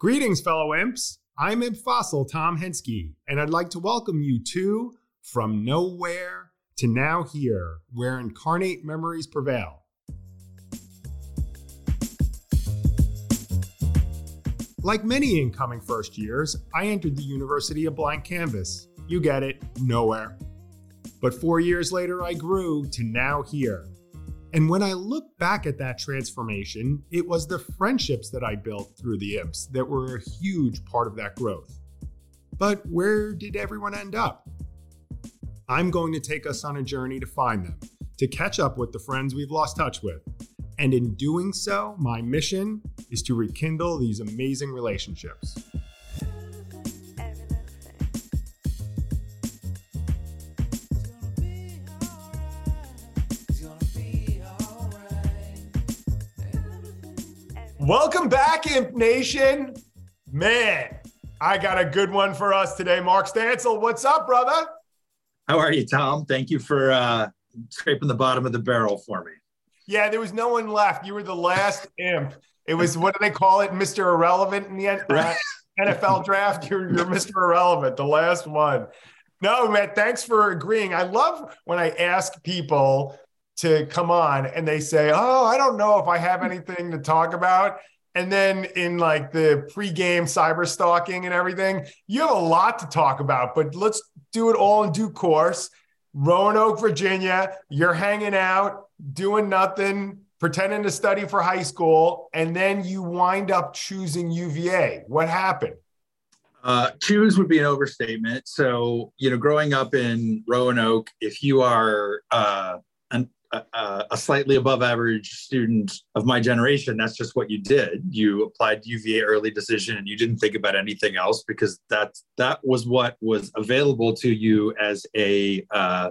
Greetings, fellow imps. I'm Imp Fossil Tom Hensky, and I'd like to welcome you to From Nowhere to Now Here, where incarnate memories prevail. Like many incoming first years, I entered the university a blank canvas. You get it, nowhere. But four years later, I grew to now here, and when I look back at that transformation, it was the friendships that I built through the imps that were a huge part of that growth. But where did everyone end up? I'm going to take us on a journey to find them, to catch up with the friends we've lost touch with. And in doing so, my mission is to rekindle these amazing relationships. Welcome back, Imp Nation. Man, I got a good one for us today. Mark Stancil, what's up, brother? How are you, Tom? Thank you for uh, scraping the bottom of the barrel for me. Yeah, there was no one left. You were the last imp. It was what do they call it, Mr. Irrelevant in the uh, NFL draft? You're, you're Mr. Irrelevant, the last one. No, Matt, thanks for agreeing. I love when I ask people to come on and they say, Oh, I don't know if I have anything to talk about. And then in like the pregame cyber stalking and everything, you have a lot to talk about, but let's do it all in due course. Roanoke, Virginia, you're hanging out, doing nothing, pretending to study for high school, and then you wind up choosing UVA. What happened? Uh, choose would be an overstatement. So, you know, growing up in Roanoke, if you are uh, a, a, slightly above average student of my generation, that's just what you did. You applied UVA early decision and you didn't think about anything else because that that was what was available to you as a uh,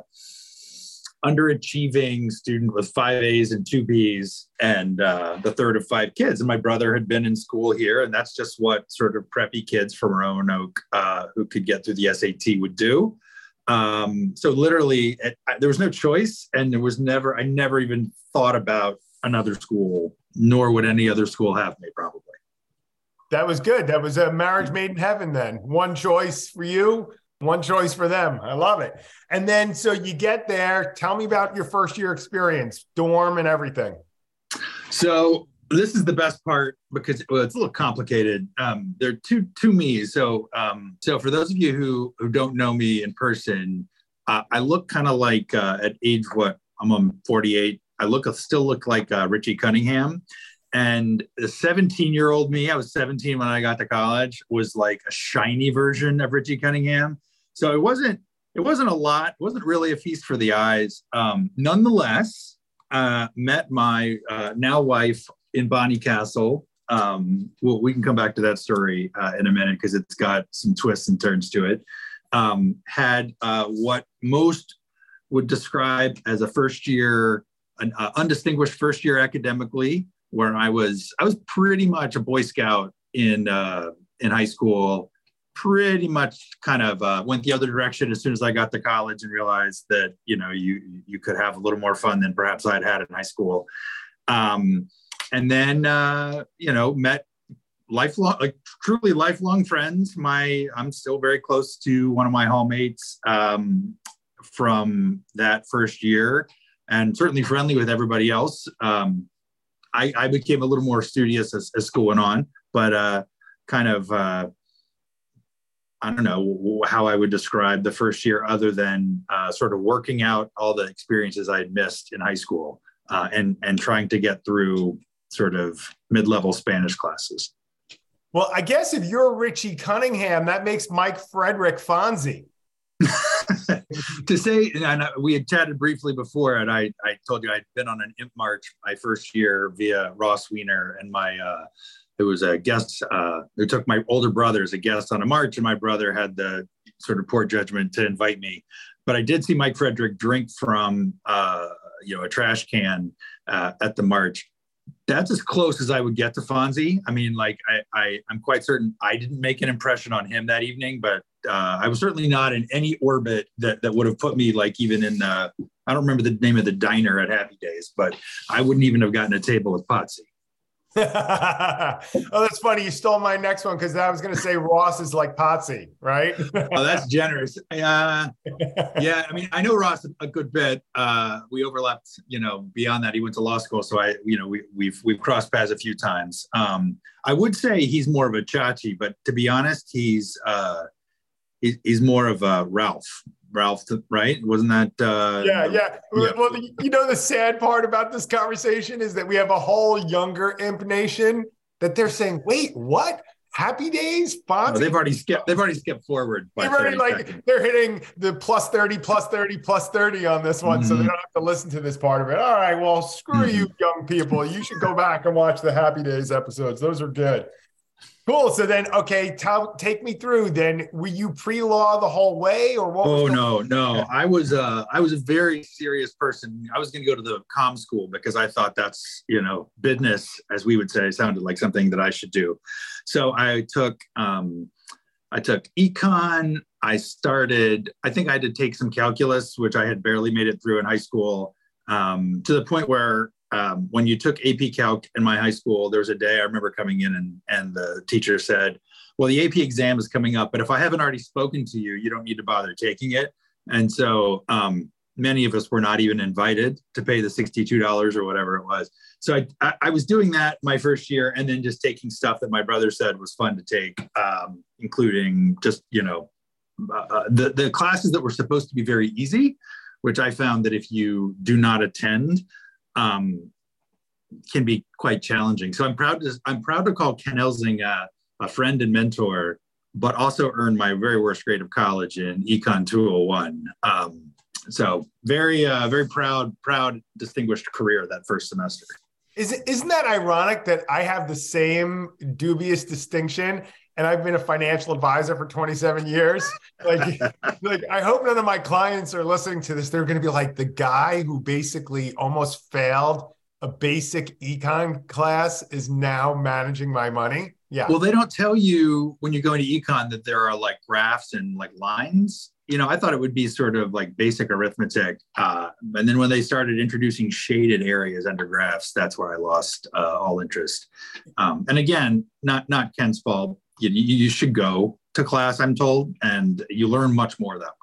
underachieving student with five A's and two B's and uh, the third of five kids. And my brother had been in school here, and that's just what sort of preppy kids from Roanoke uh, who could get through the SAT would do. Um, so literally, it, I, there was no choice, and there was never. I never even thought about another school, nor would any other school have me probably. That was good. That was a marriage made in heaven. Then one choice for you, one choice for them. I love it. And then so you get there. Tell me about your first year experience, dorm and everything. So this is the best part because well, it's a little complicated. Um, there are two two me's. So um, so for those of you who who don't know me in person, uh, I look kind of like uh, at age what I'm on 48. I look still look like uh, Richie Cunningham. And the 17 year old me, I was 17 when I got to college, was like a shiny version of Richie Cunningham. So it wasn't it wasn't a lot. It wasn't really a feast for the eyes. Um, nonetheless, uh, met my uh, now wife in Bonnycastle. Um, well, we can come back to that story uh, in a minute because it's got some twists and turns to it. Um, had uh, what most would describe as a first year, an uh, undistinguished first year academically, where I was I was pretty much a Boy Scout in uh, in high school. Pretty much kind of uh, went the other direction as soon as I got to college and realized that you know you you could have a little more fun than perhaps I'd had in high school. Um, and then uh, you know met lifelong like truly lifelong friends. My i'm still very close to one of my hallmates um, from that first year and certainly friendly with everybody else. Um, I, I, became a little more studious as, as school went on but uh, kind of uh, i don't know how i would describe the first year other than uh, sort of working out all the experiences i had missed in high school uh, and and trying to get through sort of mid-level Spanish classes. Well, I guess if you're Richie Cunningham, that makes Mike Frederick Fonzie. to say, and we had chatted briefly before, and I, I told you I'd been on an imp march my first year via Ross Weiner, and my uh, it was a guest uh, who took my older brother as a guest on a march, and my brother had the sort of poor judgment to invite me. But I did see Mike Frederick drink from uh, you know a trash can uh, at the march, that's as close as I would get to Fonzie. I mean, like I, I am quite certain I didn't make an impression on him that evening, but uh, I was certainly not in any orbit that that would have put me like even in the I don't remember the name of the diner at Happy Days, but I wouldn't even have gotten a table with Potsy. oh, that's funny. You stole my next one because I was going to say Ross is like Potsy, right? oh, that's generous. Uh, yeah, I mean, I know Ross a good bit. Uh, we overlapped, you know, beyond that. He went to law school, so I, you know, we, we've we've crossed paths a few times. Um, I would say he's more of a Chachi, but to be honest, he's uh, he, he's more of a Ralph. Ralph, right? Wasn't that? Uh, yeah, yeah, yeah. Well, you know, the sad part about this conversation is that we have a whole younger imp nation that they're saying, "Wait, what? Happy Days, Fonzie. Oh, they've already skipped. They've already skipped forward. They've already like seconds. they're hitting the plus thirty, plus thirty, plus thirty on this one, mm-hmm. so they mm-hmm. don't have to listen to this part of it. All right, well, screw mm-hmm. you, young people. You should go back and watch the Happy Days episodes. Those are good. Cool. So then, okay, tell, take me through. Then, were you pre-law the whole way, or what? Oh no, no. I was uh, I was a very serious person. I was going to go to the com school because I thought that's you know business, as we would say, sounded like something that I should do. So I took um, I took econ. I started. I think I had to take some calculus, which I had barely made it through in high school. Um, to the point where um, when you took AP Calc in my high school, there was a day I remember coming in and, and the teacher said, Well, the AP exam is coming up, but if I haven't already spoken to you, you don't need to bother taking it. And so um, many of us were not even invited to pay the $62 or whatever it was. So I, I, I, was doing that my first year and then just taking stuff that my brother said was fun to take, um, including just, you know, uh, uh the, the classes that were supposed to be very easy, which I found that if you do not attend, um, can be quite challenging. So I'm proud to I'm proud to call Ken Elzinga a, a friend and mentor, but also earned my very worst grade of college in Econ 201. Um, so very uh, very proud proud distinguished career that first semester. Is isn't that ironic that I have the same dubious distinction and I've been a financial advisor for 27 years. Like, like I hope none of my clients are listening to this. They're going to be like the guy who basically almost failed a basic econ class is now managing my money. Yeah. Well, they don't tell you when you go into econ that there are like graphs and like lines. You know, I thought it would be sort of like basic arithmetic. Uh, and then when they started introducing shaded areas under graphs, that's where I lost uh, all interest. Um, and again, not not Ken's fault you, you should go to class, I'm told, and you learn much more that way.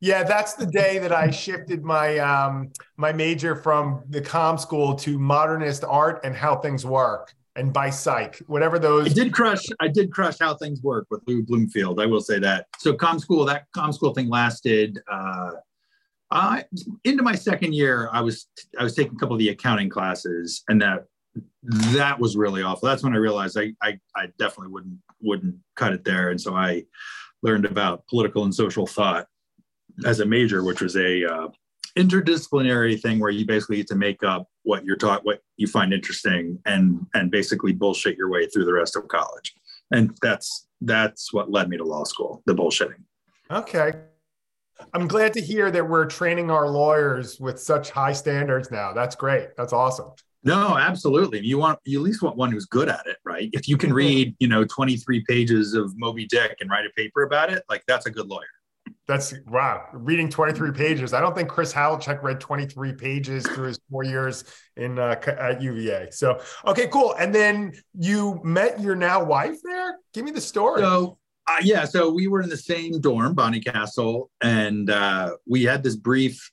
Yeah, that's the day that I shifted my um, my major from the com school to modernist art and how things work and by psych, whatever those. I did crush. I did crush how things work with Lou Bloomfield. I will say that. So com school, that com school thing lasted. Uh, I into my second year, I was I was taking a couple of the accounting classes, and that that was really awful. That's when I realized I, I, I definitely wouldn't wouldn't cut it there. And so I learned about political and social thought as a major, which was a uh, interdisciplinary thing where you basically get to make up what you're taught, what you find interesting, and and basically bullshit your way through the rest of college. And that's that's what led me to law school, the bullshitting. Okay. I'm glad to hear that we're training our lawyers with such high standards now. That's great. That's awesome. No, absolutely. You want you at least want one who's good at it, right? If you can read, you know, 23 pages of Moby Dick and write a paper about it, like that's a good lawyer. That's wow. Reading 23 pages. I don't think Chris Havlicek read 23 pages through his four years in uh, at UVA. So okay, cool. And then you met your now wife there. Give me the story. So uh, yeah, so we were in the same dorm, Bonnycastle, and uh, we had this brief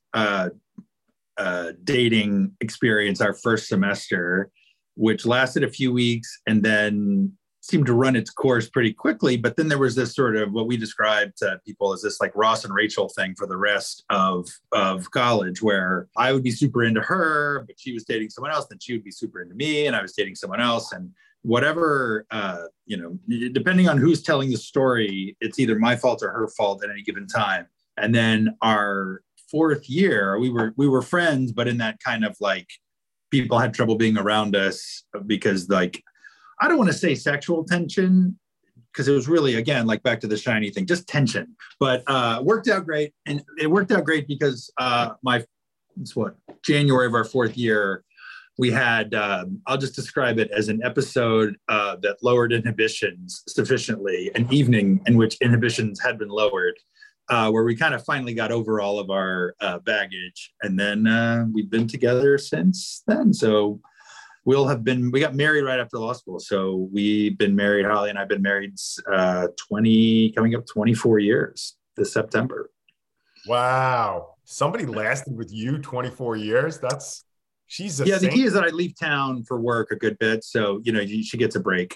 uh, dating experience our first semester, which lasted a few weeks and then seemed to run its course pretty quickly. But then there was this sort of what we described to people as this like Ross and Rachel thing for the rest of, of college, where I would be super into her, but she was dating someone else, then she would be super into me, and I was dating someone else. And whatever, uh, you know, depending on who's telling the story, it's either my fault or her fault at any given time. And then our fourth year, we were we were friends, but in that kind of like people had trouble being around us because like I don't want to say sexual tension because it was really again like back to the shiny thing, just tension. But uh, worked out great, and it worked out great because uh, my it's what January of our fourth year. We had, um, I'll just describe it as an episode uh, that lowered inhibitions sufficiently, an evening in which inhibitions had been lowered uh, where we kind of finally got over all of our uh, baggage. And then uh, we've been together since then. So we'll have been we got married right after law school so we've been married holly and i've been married uh 20 coming up 24 years this september wow somebody lasted with you 24 years that's she's yeah saint. the key is that i leave town for work a good bit so you know she gets a break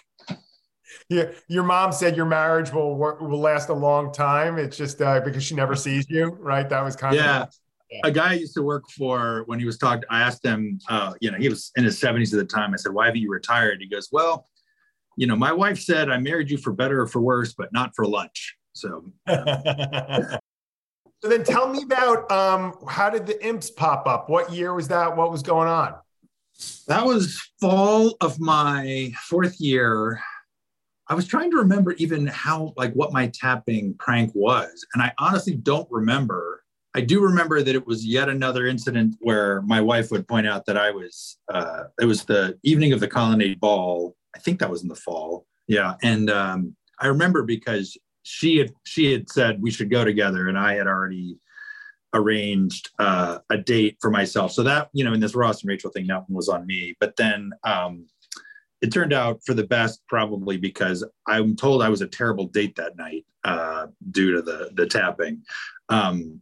yeah your mom said your marriage will work, will last a long time it's just uh, because she never sees you right that was kind yeah. of yeah. a guy I used to work for when he was talking, I asked him, uh, you know, he was in his 70s at the time. I said, Why haven't you retired? He goes, Well, you know, my wife said I married you for better or for worse, but not for lunch. So, so then tell me about um, how did the imps pop up? What year was that? What was going on? That was fall of my fourth year. I was trying to remember even how, like, what my tapping prank was. And I honestly don't remember I do remember that it was yet another incident where my wife would point out that I was, uh, it was the evening of the colonnade ball. I think that was in the fall. Yeah. And um, I remember because she had, she had said we should go together and I had already arranged uh, a date for myself. So that, you know, in this Ross and Rachel thing, that one was on me. But then um, it turned out for the best, probably because I'm told I was a terrible date that night uh, due to the the tapping. Um,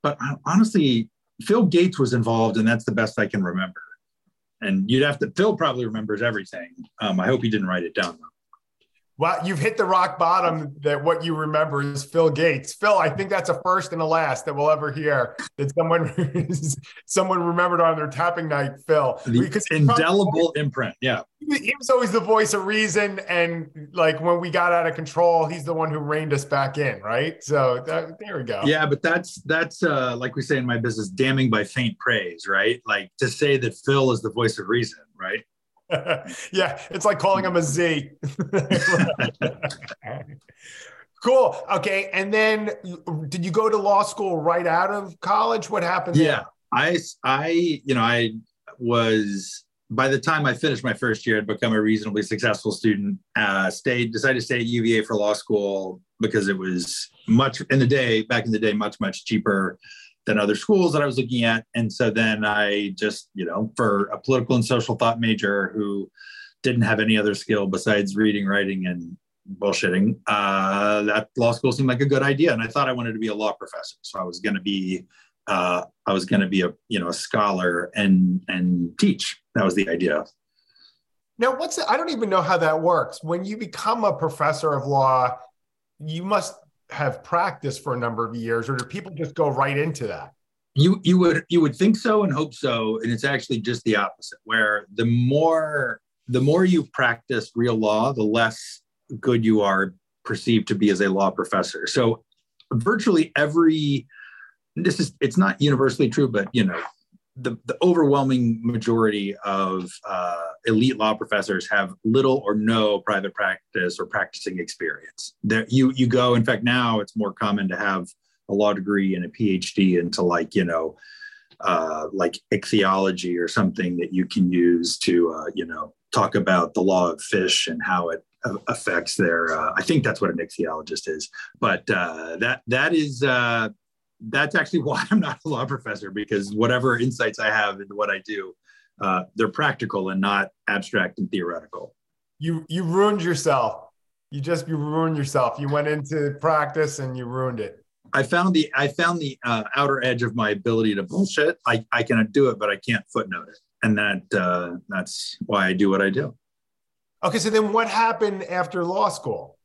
but honestly, Phil Gates was involved, and that's the best I can remember. And you'd have to, Phil probably remembers everything. Um, I hope he didn't write it down though. Well, you've hit the rock bottom that what you remember is Phil Gates. Phil, I think that's a first and a last that we'll ever hear that someone someone remembered on their tapping night, Phil. The because indelible probably, imprint. Yeah. He was always the voice of reason. And like when we got out of control, he's the one who reined us back in, right? So that, there we go. Yeah, but that's that's uh like we say in my business, damning by faint praise, right? Like to say that Phil is the voice of reason, right? yeah, it's like calling him a Z. cool. Okay. And then did you go to law school right out of college? What happened? Yeah. There? I, I, you know, I was, by the time I finished my first year, I'd become a reasonably successful student. Uh, stayed, decided to stay at UVA for law school because it was much in the day, back in the day, much, much cheaper than other schools that I was looking at. And so then I just, you know, for a political and social thought major who didn't have any other skill besides reading, writing, and bullshitting, uh, that law school seemed like a good idea. And I thought I wanted to be a law professor. So I was going to be, uh, I was going to be a, you know, a scholar and, and teach. That was the idea. Now, what's, I don't even know how that works. When you become a professor of law, you must have practiced for a number of years, or do people just go right into that? You you would you would think so and hope so, and it's actually just the opposite. Where the more the more you practice real law, the less good you are perceived to be as a law professor. So virtually every this is it's not universally true, but you know the, the overwhelming majority of uh, elite law professors have little or no private practice or practicing experience. There, you you go. In fact, now it's more common to have a law degree and a PhD into like you know, uh, like ichthyology or something that you can use to uh, you know talk about the law of fish and how it affects their. Uh, I think that's what an ichthyologist is, but uh, that that is uh, that's actually why I'm not a law professor because whatever insights I have into what I do, uh, they're practical and not abstract and theoretical. You you ruined yourself. You just you ruined yourself. You went into practice and you ruined it. I found the I found the uh, outer edge of my ability to bullshit. I I can do it, but I can't footnote it, and that uh, that's why I do what I do. Okay, so then what happened after law school?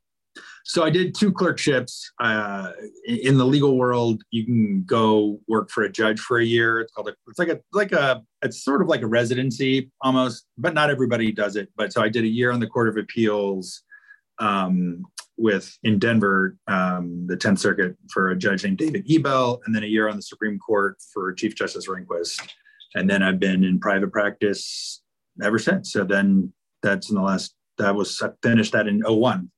So I did two clerkships. Uh, in the legal world, you can go work for a judge for a year. It's called a, it's like a like a it's sort of like a residency almost, but not everybody does it. But so I did a year on the Court of Appeals um, with in Denver, um, the Tenth Circuit for a judge named David Ebel, and then a year on the Supreme Court for Chief Justice Rehnquist. And then I've been in private practice ever since. So then that's in the last that was I finished that in 01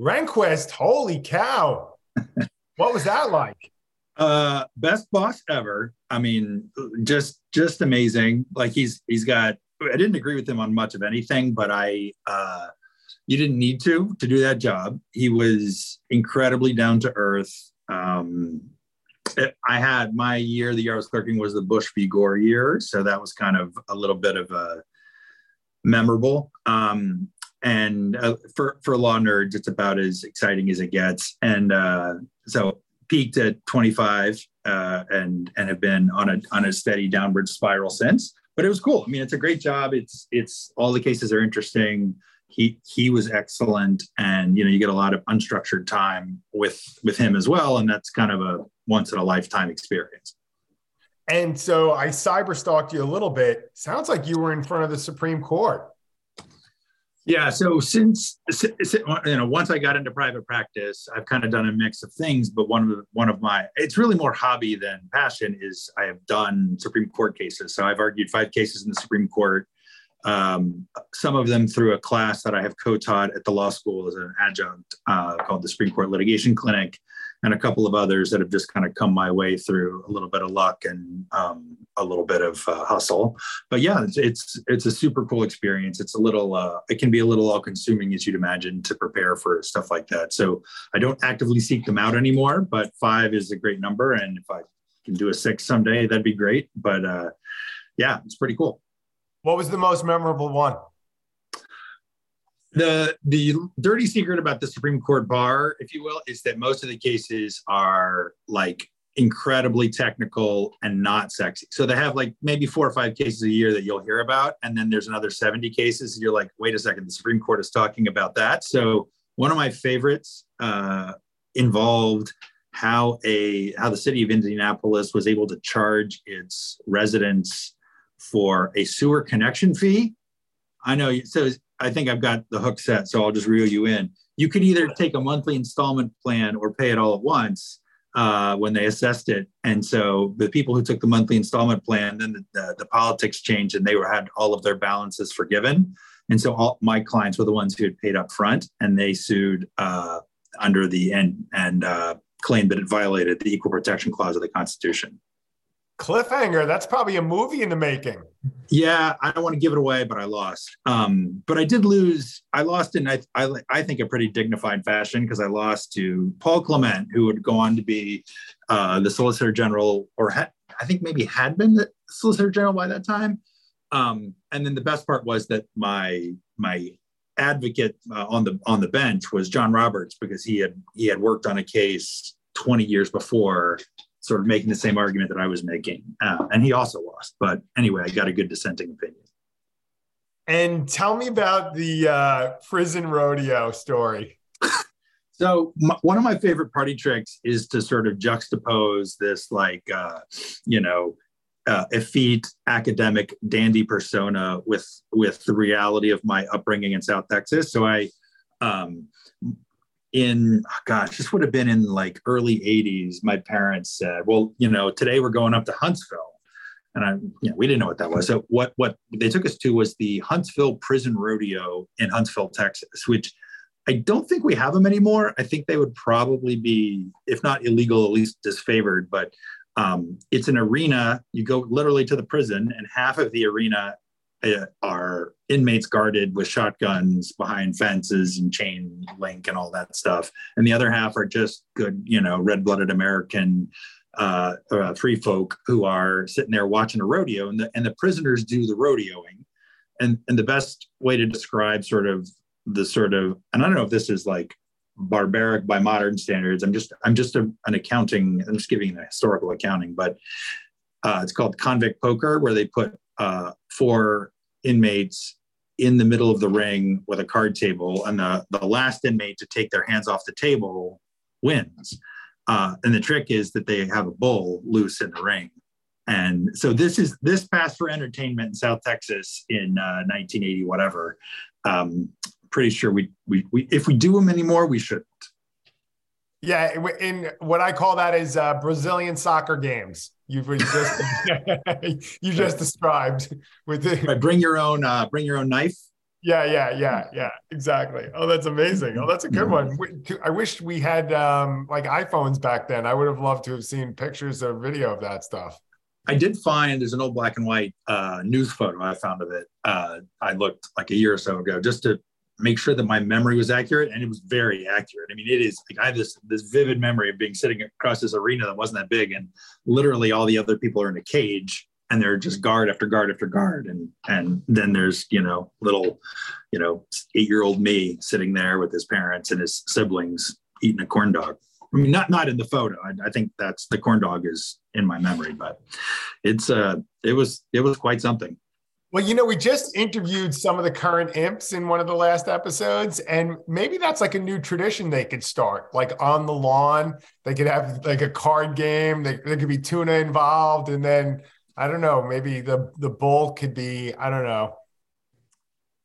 Rehnquist, holy cow. what was that like? Uh, best boss ever. I mean, just just amazing. Like he's he's got. I didn't agree with him on much of anything, but I uh, you didn't need to to do that job. He was incredibly down to earth. Um, I had my year, the year I was clerking was the Bush v. Gore year, so that was kind of a little bit of a memorable. Um, and uh, for for law nerds, it's about as exciting as it gets. And uh, so peaked at 25 uh, and and have been on a on a steady downward spiral since. But it was cool. I mean, it's a great job. It's it's all the cases are interesting. He he was excellent, and you know you get a lot of unstructured time with with him as well, and that's kind of a once in a lifetime experience. And so I cyber stalked you a little bit. Sounds like you were in front of the Supreme Court. Yeah. So since you know, once I got into private practice, I've kind of done a mix of things. But one of the, one of my it's really more hobby than passion is I have done Supreme Court cases. So I've argued five cases in the Supreme Court. Um, some of them through a class that I have co-taught at the law school as an adjunct uh, called the Supreme Court Litigation Clinic and a couple of others that have just kind of come my way through a little bit of luck and um, a little bit of uh, hustle. But yeah, it's, it's, it's a super cool experience. It's a little uh, it can be a little all consuming as you'd imagine to prepare for stuff like that. So I don't actively seek them out anymore, but five is a great number, and if I can do a six someday, that'd be great. But uh, yeah, it's pretty cool. What was the most memorable one? The the dirty secret about the Supreme Court bar, if you will, is that most of the cases are like incredibly technical and not sexy. So they have like maybe four or five cases a year that you'll hear about, and then there's another 70 cases. You're like, wait a second, the Supreme Court is talking about that. So one of my favorites uh, involved how a how the city of Indianapolis was able to charge its residents for a sewer connection fee. I know. So I think I've got the hook set, so I'll just reel you in. You could either take a monthly installment plan or pay it all at once uh, when they assessed it. And so the people who took the monthly installment plan, then the, the, the politics changed and they were had all of their balances forgiven. And so all my clients were the ones who had paid up front and they sued uh, under the and and uh, claimed that it violated the equal protection clause of the Constitution. Cliffhanger. That's probably a movie in the making. Yeah, I don't want to give it away, but I lost. Um, but I did lose. I lost in I I, I think a pretty dignified fashion because I lost to Paul Clement, who would go on to be uh, the Solicitor General, or ha- I think maybe had been the Solicitor General by that time. Um, and then the best part was that my my advocate uh, on the on the bench was John Roberts because he had he had worked on a case 20 years before sort of making the same argument that I was making. Uh, and he also lost. But anyway, I got a good dissenting opinion. And tell me about the uh, prison rodeo story. so my, one of my favorite party tricks is to sort of juxtapose this, like, uh, you know, uh, effete academic dandy persona with with the reality of my upbringing in South Texas. So I um, in gosh, this would have been in like early 80s. My parents said, Well, you know, today we're going up to Huntsville. And I, you know, we didn't know what that was. So what what they took us to was the Huntsville Prison Rodeo in Huntsville, Texas, which I don't think we have them anymore. I think they would probably be, if not illegal, at least disfavored. But um, it's an arena. You go literally to the prison, and half of the arena are inmates guarded with shotguns behind fences and chain link and all that stuff. And the other half are just good, you know, red blooded American uh, uh, free folk who are sitting there watching a rodeo, and the and the prisoners do the rodeoing. And and the best way to describe sort of the sort of and I don't know if this is like barbaric by modern standards. I'm just I'm just a, an accounting. I'm just giving a historical accounting, but uh, it's called convict poker, where they put uh, four inmates in the middle of the ring with a card table, and the, the last inmate to take their hands off the table wins. Uh, and the trick is that they have a bull loose in the ring. And so this is this passed for entertainment in South Texas in uh, 1980, whatever. Um, pretty sure we, we, we if we do them anymore, we shouldn't. Yeah, in what I call that is uh, Brazilian soccer games. You've just you just described with the right, bring your own uh, bring your own knife. Yeah, yeah, yeah, yeah. Exactly. Oh, that's amazing. Oh, that's a good one. I wish we had um, like iPhones back then. I would have loved to have seen pictures or video of that stuff. I did find there's an old black and white uh, news photo I found of it. Uh, I looked like a year or so ago just to make sure that my memory was accurate and it was very accurate. I mean it is like i have this this vivid memory of being sitting across this arena that wasn't that big and literally all the other people are in a cage and they're just guard after guard after guard and and then there's you know little you know eight year old me sitting there with his parents and his siblings eating a corn dog. I mean not not in the photo. I, I think that's the corn dog is in my memory but it's uh it was it was quite something well, you know, we just interviewed some of the current imps in one of the last episodes, and maybe that's like a new tradition they could start. Like on the lawn, they could have like a card game. They, there could be tuna involved, and then I don't know, maybe the the bull could be I don't know,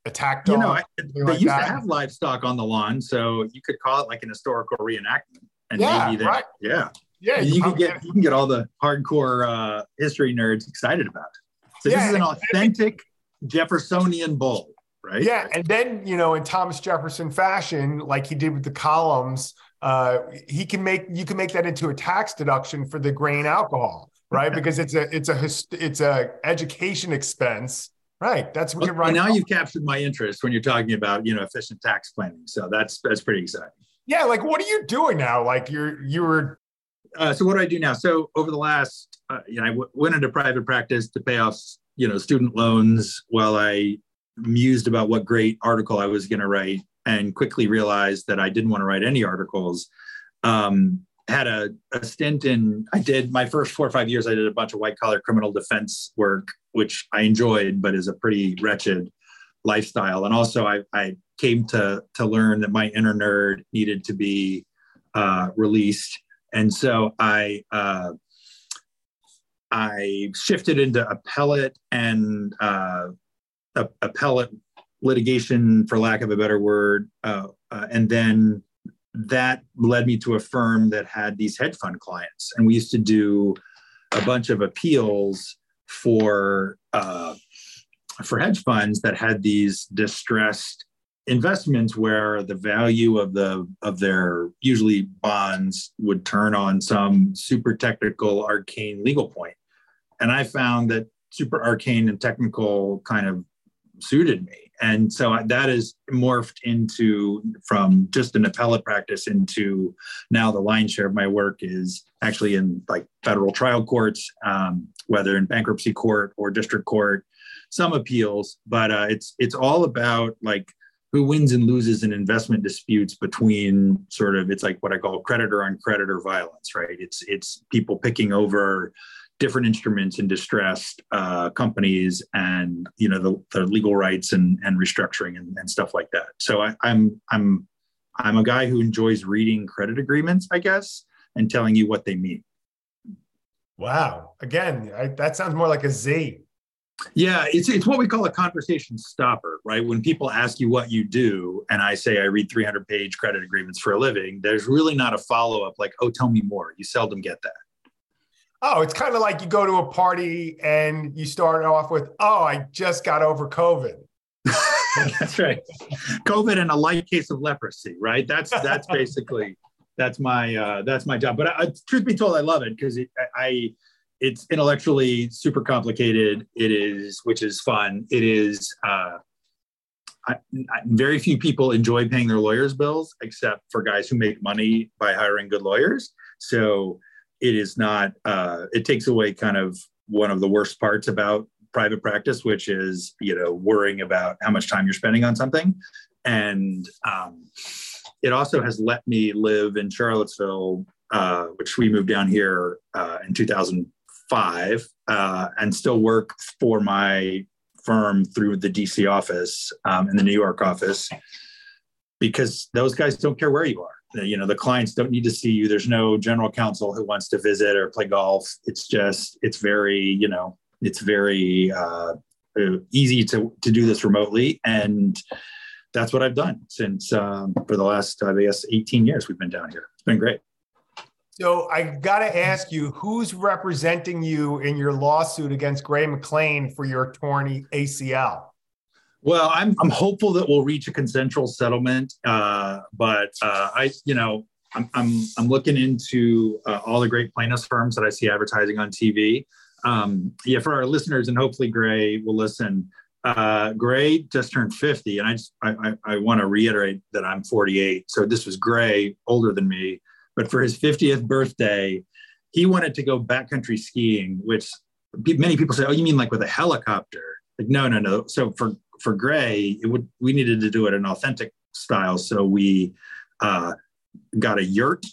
attacked. You know, I, they like used that. to have livestock on the lawn, so you could call it like an historical reenactment. And yeah, maybe right. Yeah, yeah. You, you can get you can get all the hardcore uh, history nerds excited about it. So yeah, this is an authentic Jeffersonian bull, right? Yeah, and then you know, in Thomas Jefferson fashion, like he did with the columns, uh, he can make you can make that into a tax deduction for the grain alcohol, right? because it's a it's a it's a education expense. Right. That's what well, Now you've captured my interest when you're talking about, you know, efficient tax planning. So that's that's pretty exciting. Yeah, like what are you doing now? Like you're you were uh, so what do I do now? So over the last, uh, you know, I w- went into private practice to pay off you know student loans while I mused about what great article I was going to write, and quickly realized that I didn't want to write any articles. Um, had a, a stint in I did my first four or five years. I did a bunch of white collar criminal defense work, which I enjoyed, but is a pretty wretched lifestyle. And also, I, I came to to learn that my inner nerd needed to be uh, released, and so I uh, I shifted into appellate and uh, appellate litigation, for lack of a better word, uh, uh, and then that led me to a firm that had these hedge fund clients, and we used to do a bunch of appeals for uh, for hedge funds that had these distressed investments where the value of the of their usually bonds would turn on some super technical arcane legal point. And i found that super arcane and technical kind of suited me. And so that is morphed into from just an appellate practice into now the lion's share of my work is actually in like federal trial courts um, whether in bankruptcy court or district court some appeals. But uh, it's it's all about like who wins and loses in investment disputes between sort of it's like what I call creditor on creditor violence, right? It's it's people picking over different instruments in distressed uh, companies and you know the, the legal rights and, and restructuring and, and stuff like that. So I, I'm I'm I'm a guy who enjoys reading credit agreements, I guess, and telling you what they mean. Wow. Again, I, that sounds more like a Z. Yeah, it's it's what we call a conversation stopper, right? When people ask you what you do, and I say I read 300 page credit agreements for a living, there's really not a follow up like, oh, tell me more. You seldom get that. Oh, it's kind of like you go to a party and you start off with, oh, I just got over COVID. that's right. COVID and a light case of leprosy, right? That's that's basically that's my uh, that's my job. But I, truth be told, I love it because I it's intellectually super complicated. It is, which is fun. It is. Uh, I, I, very few people enjoy paying their lawyers' bills, except for guys who make money by hiring good lawyers. So it is not. Uh, it takes away kind of one of the worst parts about private practice, which is you know worrying about how much time you're spending on something, and um, it also has let me live in Charlottesville, uh, which we moved down here uh, in 2000 five uh, and still work for my firm through the DC office um, and the New York office because those guys don't care where you are. You know, the clients don't need to see you. There's no general counsel who wants to visit or play golf. It's just, it's very, you know, it's very uh, easy to, to do this remotely. And that's what I've done since um, for the last, I guess, 18 years we've been down here. It's been great. So I got to ask you, who's representing you in your lawsuit against Gray McLean for your torn ACL? Well, I'm I'm hopeful that we'll reach a consensual settlement, uh, but uh, I, you know, I'm I'm I'm looking into uh, all the great plaintiffs firms that I see advertising on TV. Um, yeah, for our listeners, and hopefully Gray will listen. Uh, Gray just turned 50, and I just I, I, I want to reiterate that I'm 48. So this was Gray, older than me, but for his 50th birthday, he wanted to go backcountry skiing, which many people say, "Oh, you mean like with a helicopter?" Like, no, no, no. So for for Gray, it would we needed to do it in authentic style. So we uh, got a yurt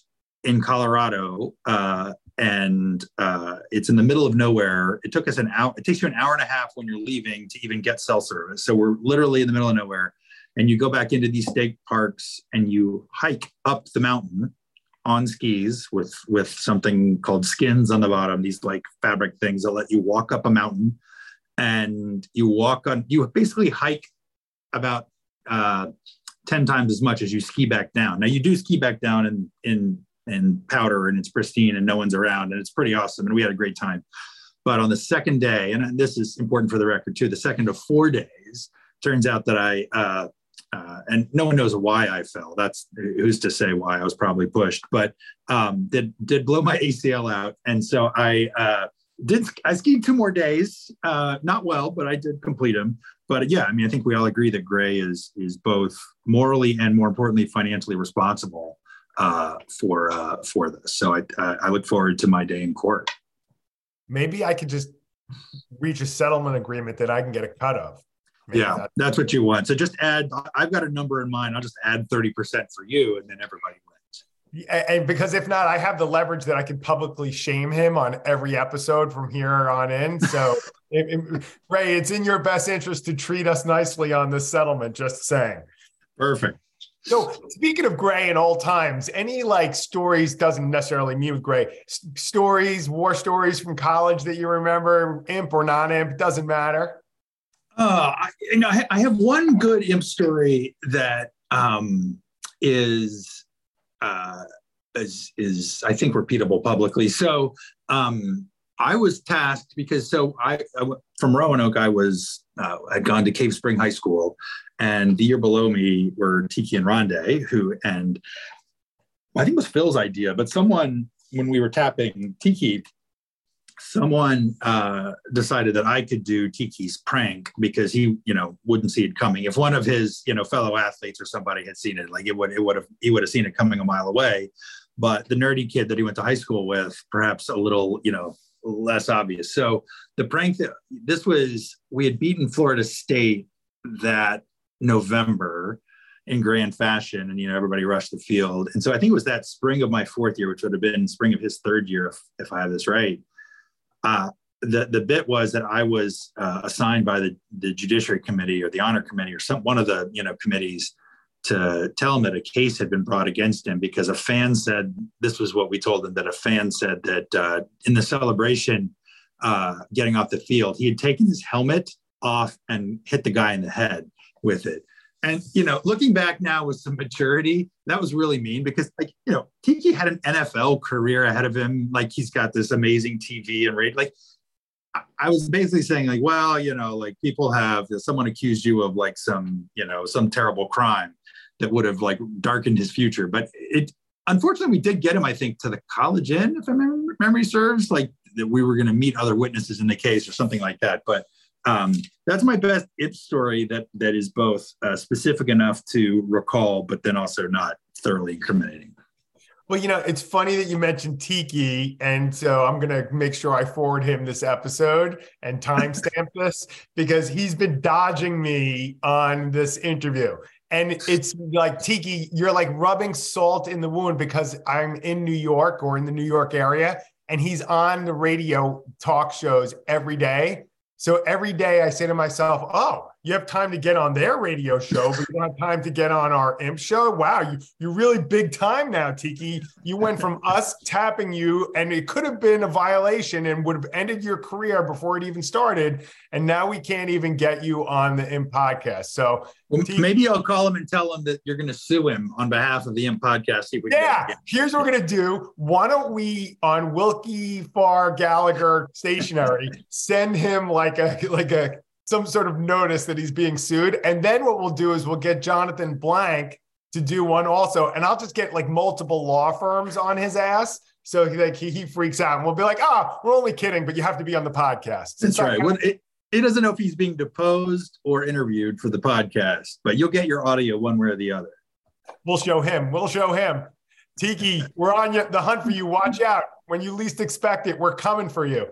in Colorado, uh, and uh, it's in the middle of nowhere. It took us an hour. It takes you an hour and a half when you're leaving to even get cell service. So we're literally in the middle of nowhere, and you go back into these state parks and you hike up the mountain on skis with with something called skins on the bottom. These like fabric things that let you walk up a mountain, and you walk on. You basically hike about. Uh, 10 times as much as you ski back down. Now you do ski back down in in in powder and it's pristine and no one's around and it's pretty awesome and we had a great time. But on the second day, and this is important for the record too, the second of four days, turns out that I uh, uh, and no one knows why I fell. That's who's to say why I was probably pushed, but um, did did blow my ACL out, and so I uh, did. I skied two more days, uh, not well, but I did complete them but yeah, I mean, I think we all agree that Gray is is both morally and more importantly financially responsible uh, for uh, for this. So I I look forward to my day in court. Maybe I could just reach a settlement agreement that I can get a cut of. Maybe yeah, that's, that's what you want. So just add. I've got a number in mind. I'll just add thirty percent for you, and then everybody wins. and because if not, I have the leverage that I can publicly shame him on every episode from here on in. So, it, it, Ray, it's in your best interest to treat us nicely on this settlement. Just saying. Perfect. So, speaking of Gray and all times, any like stories doesn't necessarily mean with Gray S- stories, war stories from college that you remember, imp or non imp, doesn't matter. Uh, I, you know, I have one good imp story that um, is uh, is is I think repeatable publicly. So um, I was tasked because so I, I from Roanoke I was uh, had gone to Cave Spring High School, and the year below me were Tiki and Ronde, who and I think it was Phil's idea, but someone when we were tapping Tiki someone uh, decided that I could do Tiki's prank because he, you know, wouldn't see it coming. If one of his, you know, fellow athletes or somebody had seen it, like it would, it would have, he would have seen it coming a mile away. But the nerdy kid that he went to high school with, perhaps a little, you know, less obvious. So the prank that this was, we had beaten Florida State that November in grand fashion and you know everybody rushed the field and so i think it was that spring of my fourth year which would have been spring of his third year if, if i have this right uh, the the bit was that I was uh, assigned by the the Judiciary Committee or the Honor Committee or some one of the you know committees to tell him that a case had been brought against him because a fan said this was what we told him that a fan said that uh, in the celebration uh, getting off the field he had taken his helmet off and hit the guy in the head with it and you know, looking back now with some maturity, that was really mean because like, you know, Tiki had an NFL career ahead of him. Like he's got this amazing TV and radio. Like I was basically saying, like, well, you know, like people have someone accused you of like some, you know, some terrible crime that would have like darkened his future. But it unfortunately we did get him, I think, to the college inn, if my memory serves, like that we were going to meet other witnesses in the case or something like that. But um, that's my best it story that that is both uh, specific enough to recall, but then also not thoroughly incriminating. Well, you know, it's funny that you mentioned Tiki, and so I'm gonna make sure I forward him this episode and timestamp this because he's been dodging me on this interview. And it's like Tiki, you're like rubbing salt in the wound because I'm in New York or in the New York area, and he's on the radio talk shows every day. So every day I say to myself, oh, you have time to get on their radio show, but you don't have time to get on our imp show. Wow, you, you're really big time now, Tiki. You went from us tapping you, and it could have been a violation and would have ended your career before it even started. And now we can't even get you on the imp podcast. So well, Tiki, maybe I'll call him and tell him that you're going to sue him on behalf of the imp podcast. yeah, here's what we're going to do. Why don't we on Willkie Farr Gallagher stationery send him like a like a some sort of notice that he's being sued. And then what we'll do is we'll get Jonathan Blank to do one also. And I'll just get like multiple law firms on his ass. So like he, he freaks out and we'll be like, ah, oh, we're only kidding, but you have to be on the podcast. That's right. Well, it, he doesn't know if he's being deposed or interviewed for the podcast, but you'll get your audio one way or the other. We'll show him. We'll show him. Tiki, we're on the hunt for you. Watch out. When you least expect it, we're coming for you.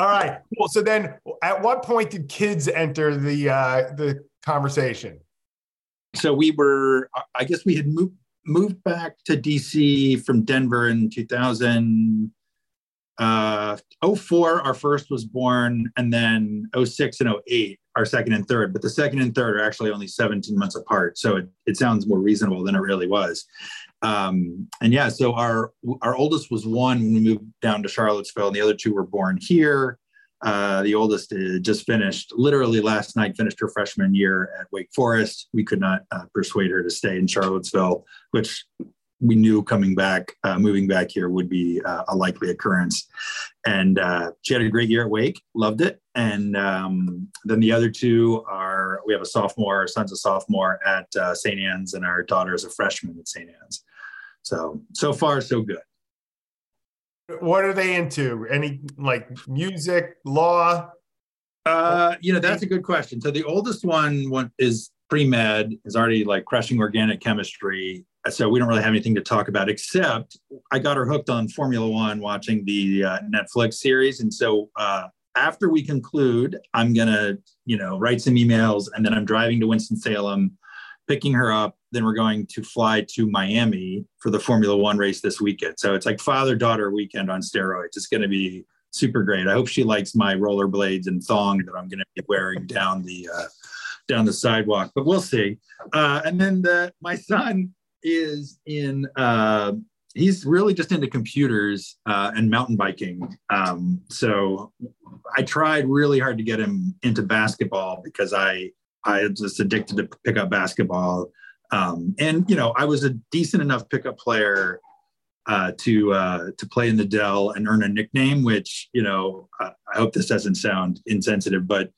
All right. Well, so then, at what point did kids enter the uh, the conversation? So we were, I guess, we had moved moved back to DC from Denver in 2000. Uh, 04, our first was born, and then 06 and 08, our second and third. But the second and third are actually only 17 months apart. So it, it sounds more reasonable than it really was. Um, and yeah, so our our oldest was one when we moved down to Charlottesville, and the other two were born here. Uh, the oldest just finished, literally last night, finished her freshman year at Wake Forest. We could not uh, persuade her to stay in Charlottesville, which we knew coming back, uh, moving back here would be uh, a likely occurrence. And uh, she had a great year at Wake, loved it. And um, then the other two are we have a sophomore, our son's a sophomore at uh, St. Anne's, and our daughter is a freshman at St. Anne's. So, so far, so good. What are they into? Any like music, law? Uh, you know, that's a good question. So the oldest one, one is pre-med, is already like crushing organic chemistry. So we don't really have anything to talk about, except I got her hooked on Formula One watching the uh, Netflix series. And so uh, after we conclude, I'm gonna, you know, write some emails, and then I'm driving to Winston Salem, picking her up. Then we're going to fly to Miami for the Formula One race this weekend. So it's like father daughter weekend on steroids. It's going to be super great. I hope she likes my rollerblades and thong that I'm going to be wearing down the uh, down the sidewalk. But we'll see. Uh, and then the, my son is in. Uh, he's really just into computers uh, and mountain biking. Um, so I tried really hard to get him into basketball because I I was just addicted to pick up basketball. Um, and you know, I was a decent enough pickup player uh, to uh, to play in the Dell and earn a nickname. Which you know, I, I hope this doesn't sound insensitive, but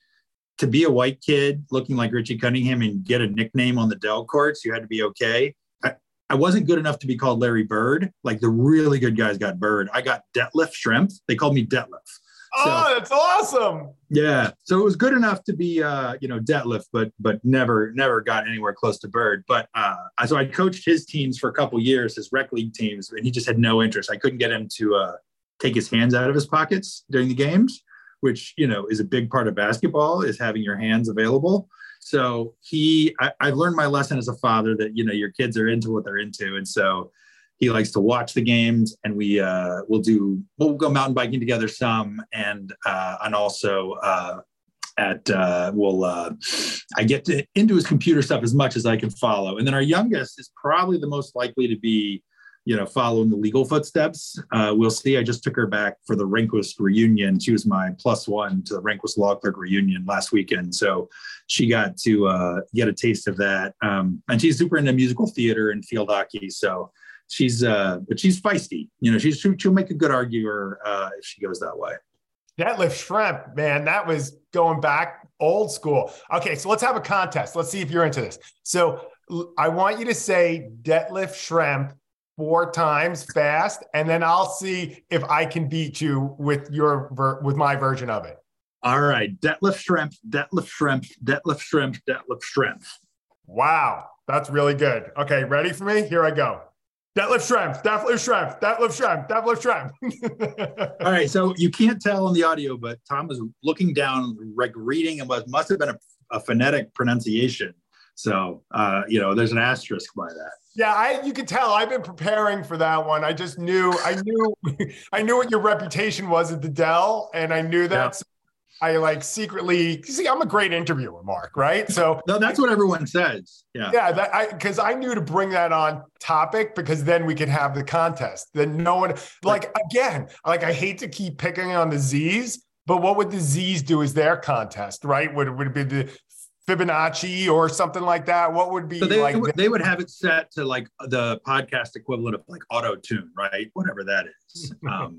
to be a white kid looking like Richie Cunningham and get a nickname on the Dell courts, you had to be okay. I, I wasn't good enough to be called Larry Bird. Like the really good guys got Bird. I got Detlef Schrempf. They called me Detlef. Oh, that's awesome. Yeah. So it was good enough to be uh, you know, Detlef, but but never, never got anywhere close to Bird. But uh so I coached his teams for a couple years, his rec league teams, and he just had no interest. I couldn't get him to uh take his hands out of his pockets during the games, which you know is a big part of basketball, is having your hands available. So he I, I learned my lesson as a father that you know your kids are into what they're into. And so he likes to watch the games and we uh, we'll do we'll go mountain biking together some and uh, and also uh, at uh, we'll uh, I get to into his computer stuff as much as I can follow. And then our youngest is probably the most likely to be you know following the legal footsteps. Uh, we'll see. I just took her back for the Rehnquist reunion. She was my plus one to the Rehnquist law clerk reunion last weekend. So she got to uh, get a taste of that. Um, and she's super into musical theater and field hockey. So she's uh but she's feisty. You know she's she'll make a good arguer uh if she goes that way. Detlef shrimp man that was going back old school. Okay so let's have a contest. Let's see if you're into this. So i want you to say Detlef shrimp four times fast and then i'll see if i can beat you with your with my version of it. All right Detlef shrimp Detlef Schrempf Detlef Schrempf Detlef shrimp wow that's really good. Okay ready for me? Here i go Detlef Schrempf, Detlef Schrempf, Detlef Schrempf, Detlef Schrempf. All right, so you can't tell on the audio, but Tom was looking down, like reading, and what must have been a, a phonetic pronunciation. So, uh, you know, there's an asterisk by that. Yeah, I you can tell I've been preparing for that one. I just knew I knew I knew what your reputation was at the Dell, and I knew that. Yeah. So I like secretly see I'm a great interviewer, Mark, right? So no, that's what everyone says. Yeah. Yeah, that I because I knew to bring that on topic because then we could have the contest. Then no one like again, like I hate to keep picking on the Z's, but what would the Z's do as their contest, right? Would, would it be the Fibonacci or something like that? What would be so they, like? They would have it set to like the podcast equivalent of like auto tune, right? Whatever that is. Um,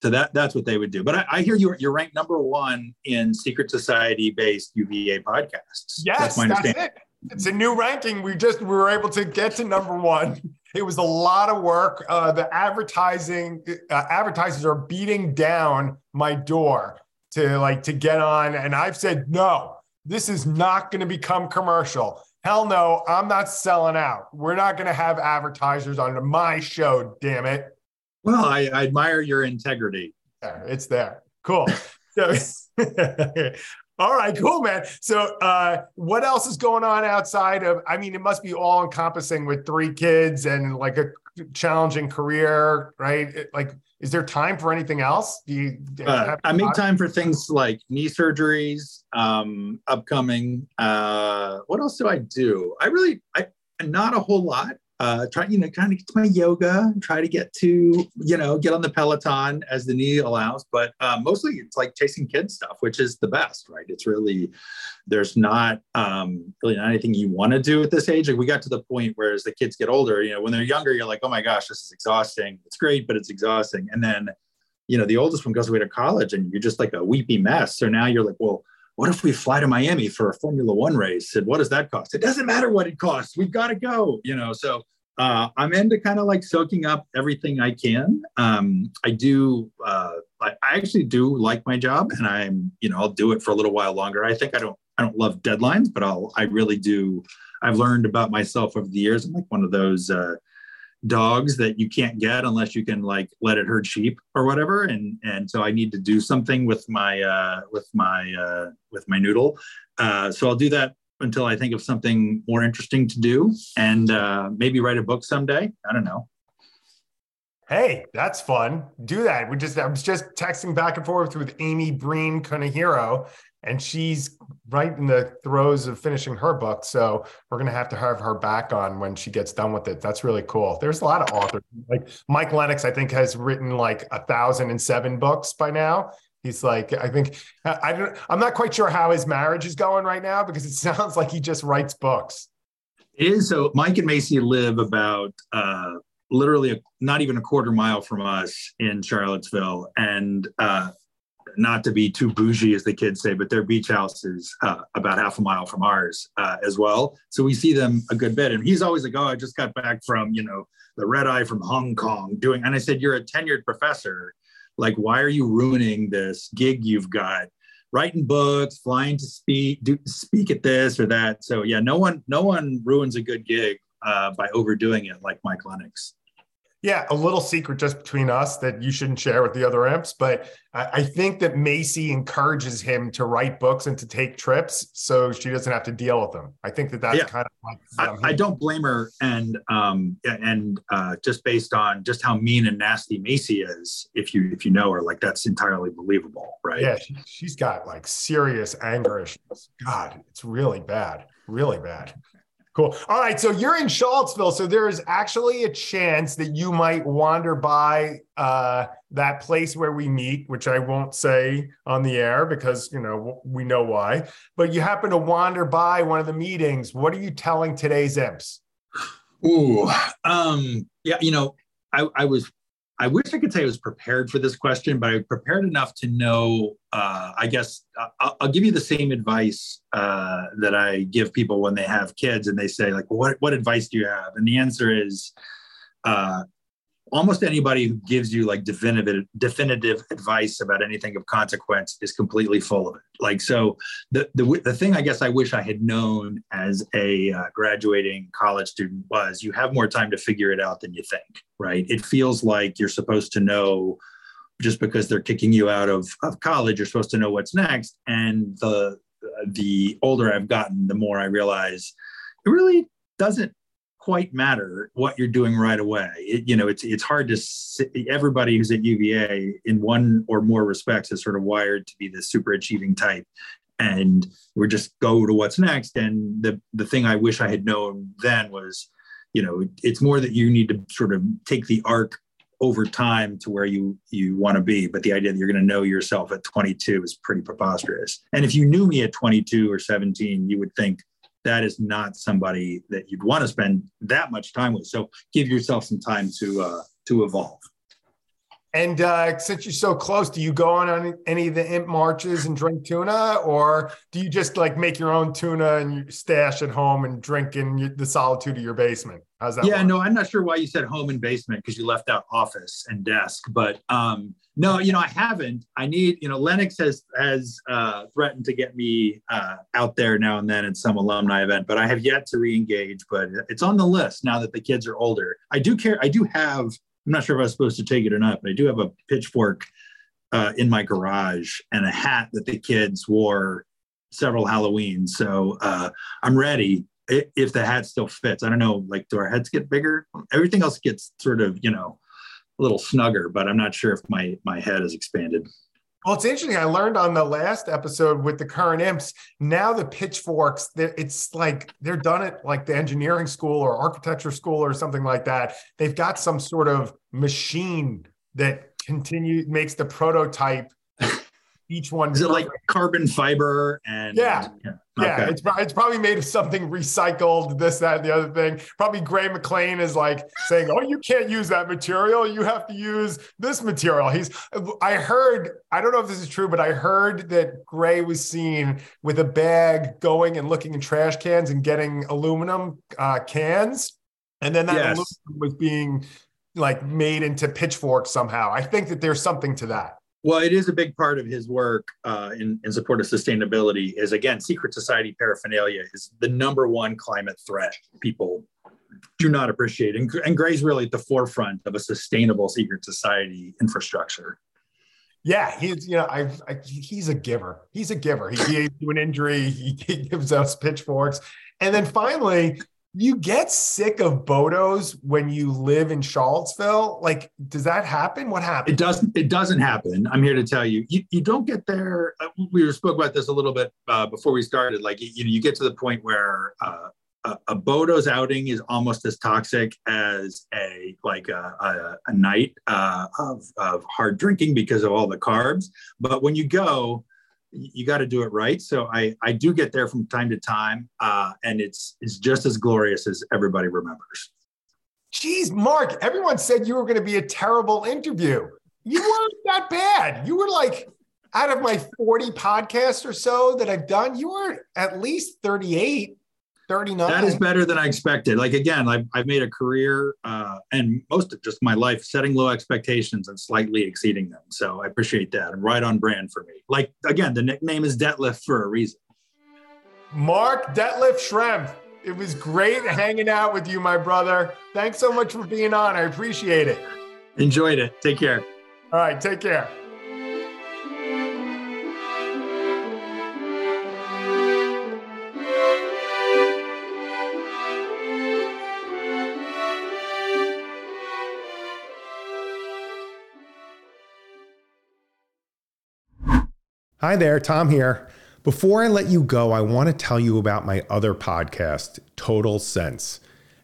so that that's what they would do. But I, I, hear you you're ranked number one in secret society based UVA podcasts. Yes, that's, my that's it. It's a new ranking. We just we were able to get to number one. It was a lot of work. Uh, the advertising uh, advertisers are beating down my door to like to get on, and I've said no this is not going to become commercial. Hell no, I'm not selling out. We're not going to have advertisers on my show, damn it. Well, I, I admire your integrity. There, it's there. Cool. So, all right, cool, man. So, uh, what else is going on outside of? I mean, it must be all encompassing with three kids and like a challenging career, right? Like, is there time for anything else? Do you? Uh, I make time for things like knee surgeries, um, upcoming. Uh, what else do I do? I really, I not a whole lot uh, try, you know, kind of get to my yoga, try to get to, you know, get on the Peloton as the knee allows. But uh, mostly it's like chasing kids stuff, which is the best, right? It's really, there's not um, really not anything you want to do at this age. Like we got to the point where as the kids get older, you know, when they're younger, you're like, oh my gosh, this is exhausting. It's great, but it's exhausting. And then, you know, the oldest one goes away to college and you're just like a weepy mess. So now you're like, well, what if we fly to Miami for a Formula One race? And what does that cost? It doesn't matter what it costs. We've got to go, you know. So uh, I'm into kind of like soaking up everything I can. Um, I do, uh, I, I actually do like my job and I'm, you know, I'll do it for a little while longer. I think I don't, I don't love deadlines, but I'll, I really do. I've learned about myself over the years. I'm like one of those, uh, dogs that you can't get unless you can like let it herd sheep or whatever and and so i need to do something with my uh with my uh with my noodle uh so i'll do that until I think of something more interesting to do and uh, maybe write a book someday. I don't know. Hey, that's fun. Do that. We just I was just texting back and forth with Amy Breen Kunihiro, and she's right in the throes of finishing her book. So we're gonna have to have her back on when she gets done with it. That's really cool. There's a lot of authors like Mike Lenox. I think has written like a thousand and seven books by now, He's like, I think I don't. I'm not quite sure how his marriage is going right now because it sounds like he just writes books. It is so. Mike and Macy live about uh, literally a, not even a quarter mile from us in Charlottesville, and uh, not to be too bougie as the kids say, but their beach house is uh, about half a mile from ours uh, as well. So we see them a good bit, and he's always like, "Oh, I just got back from you know the red eye from Hong Kong doing," and I said, "You're a tenured professor." like why are you ruining this gig you've got writing books flying to speak do, speak at this or that so yeah no one no one ruins a good gig uh, by overdoing it like mike lenox yeah, a little secret just between us that you shouldn't share with the other imps. But I, think that Macy encourages him to write books and to take trips so she doesn't have to deal with them. I think that that's yeah. kind of like um, I, I, don't blame her. And um and uh, just based on just how mean and nasty Macy is, if you if you know her, like that's entirely believable, right? Yeah, she, she's got like serious anger issues. God, it's really bad, really bad. Cool. All right. So you're in Charlottesville. So there is actually a chance that you might wander by uh, that place where we meet, which I won't say on the air because, you know, we know why. But you happen to wander by one of the meetings. What are you telling today's imps? Ooh, um, yeah, you know, I, I was I wish I could say I was prepared for this question, but I prepared enough to know. Uh, I guess I'll, I'll, give you the same advice uh, that I give people when they have kids, and they say like, "What what advice do you have?" And the answer is, uh, almost anybody who gives you like definitive definitive advice about anything of consequence is completely full of it. Like so the the, the thing i guess i wish i had known as a uh, graduating college student was you have more time to figure it out than you think right? It feels like you're supposed to know just because they're kicking you out of, of college you're supposed to know what's next. And the the older i've gotten the more i realize it really doesn't quite matter what you're doing right away. It, you know, it's it's hard to everybody who's at UVA in one or more respects is sort of wired to be the super achieving type, and we just go to what's next. And the the thing I wish I had known then was, you know, it's more that you need to sort of take the arc over time to where you you want to be but the idea that you're going to know yourself at 22 is pretty preposterous and if you knew me at 22 or 17 you would think that is not somebody that you'd want to spend that much time with. So give yourself some time to uh, to evolve. And uh, since you're so close, do you go on, on any of the imp marches and drink tuna, or do you just like make your own tuna and you stash at home and drink in the solitude of your basement? How's that? Yeah, work? no, I'm not sure why you said home and basement because you left out office and desk. But um, no, you know, I haven't. I need, you know, Lenox has has uh, threatened to get me uh, out there now and then at some alumni event, but I have yet to re-engage. But it's on the list now that the kids are older. I do care. I do have I'm not sure if I was supposed to take it or not, but I do have a pitchfork uh, in my garage and a hat that the kids wore several Halloweens. So uh, I'm ready if the hat still fits. I don't know, like, do our heads get bigger? Everything else gets sort of, you know, a little snugger, but I'm not sure if my my head has expanded. Well, it's interesting. I learned on the last episode with the current imps. Now the pitchforks, it's like they're done at like the engineering school or architecture school or something like that. They've got some sort of machine that continue makes the prototype each one. Is it like carbon fiber and yeah, yeah, yeah okay. it's it's probably made of something recycled. This, that, and the other thing. Probably Gray McLean is like saying, "Oh, you can't use that material. You have to use this material." He's. I heard. I don't know if this is true, but I heard that Gray was seen with a bag going and looking in trash cans and getting aluminum uh, cans, and then that yes. aluminum was being like made into pitchforks somehow. I think that there's something to that. Well, it is a big part of his work uh, in, in support of sustainability. Is again, secret society paraphernalia is the number one climate threat people do not appreciate, and, and Gray's really at the forefront of a sustainable secret society infrastructure. Yeah, he's you know I, I he's a giver. He's a giver. He gave you an injury. He, he gives us pitchforks, and then finally you get sick of bodos when you live in Charlottesville? Like, does that happen? What happens? It doesn't. It doesn't happen. I'm here to tell you. You, you don't get there. Uh, we spoke about this a little bit uh, before we started. Like, you, know, you get to the point where uh, a, a, bodo's outing is almost as toxic as a like a, a, a night uh, of of hard drinking because of all the carbs. But when you go, you got to do it right. So I I do get there from time to time, uh, and it's it's just as glorious as everybody remembers. Geez, Mark, everyone said you were going to be a terrible interview. You weren't that bad. You were like out of my 40 podcasts or so that I've done, you were at least 38. 39. That is better than I expected. Like again, I've, I've made a career uh, and most of just my life setting low expectations and slightly exceeding them. So I appreciate that. And right on brand for me. Like again, the nickname is Detlef for a reason. Mark Detlef Schrempf. It was great hanging out with you, my brother. Thanks so much for being on. I appreciate it. Enjoyed it. Take care. All right, take care. Hi there, Tom here. Before I let you go, I want to tell you about my other podcast, Total Cents.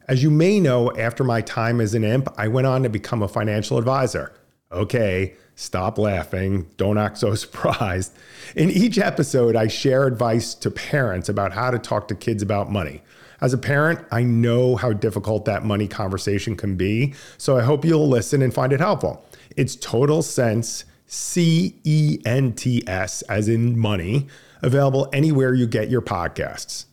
As you may know, after my time as an imp, I went on to become a financial advisor. Okay, stop laughing. Don't act so surprised. In each episode, I share advice to parents about how to talk to kids about money. As a parent, I know how difficult that money conversation can be, so I hope you'll listen and find it helpful. It's Total Cents C E N T S, as in money, available anywhere you get your podcasts.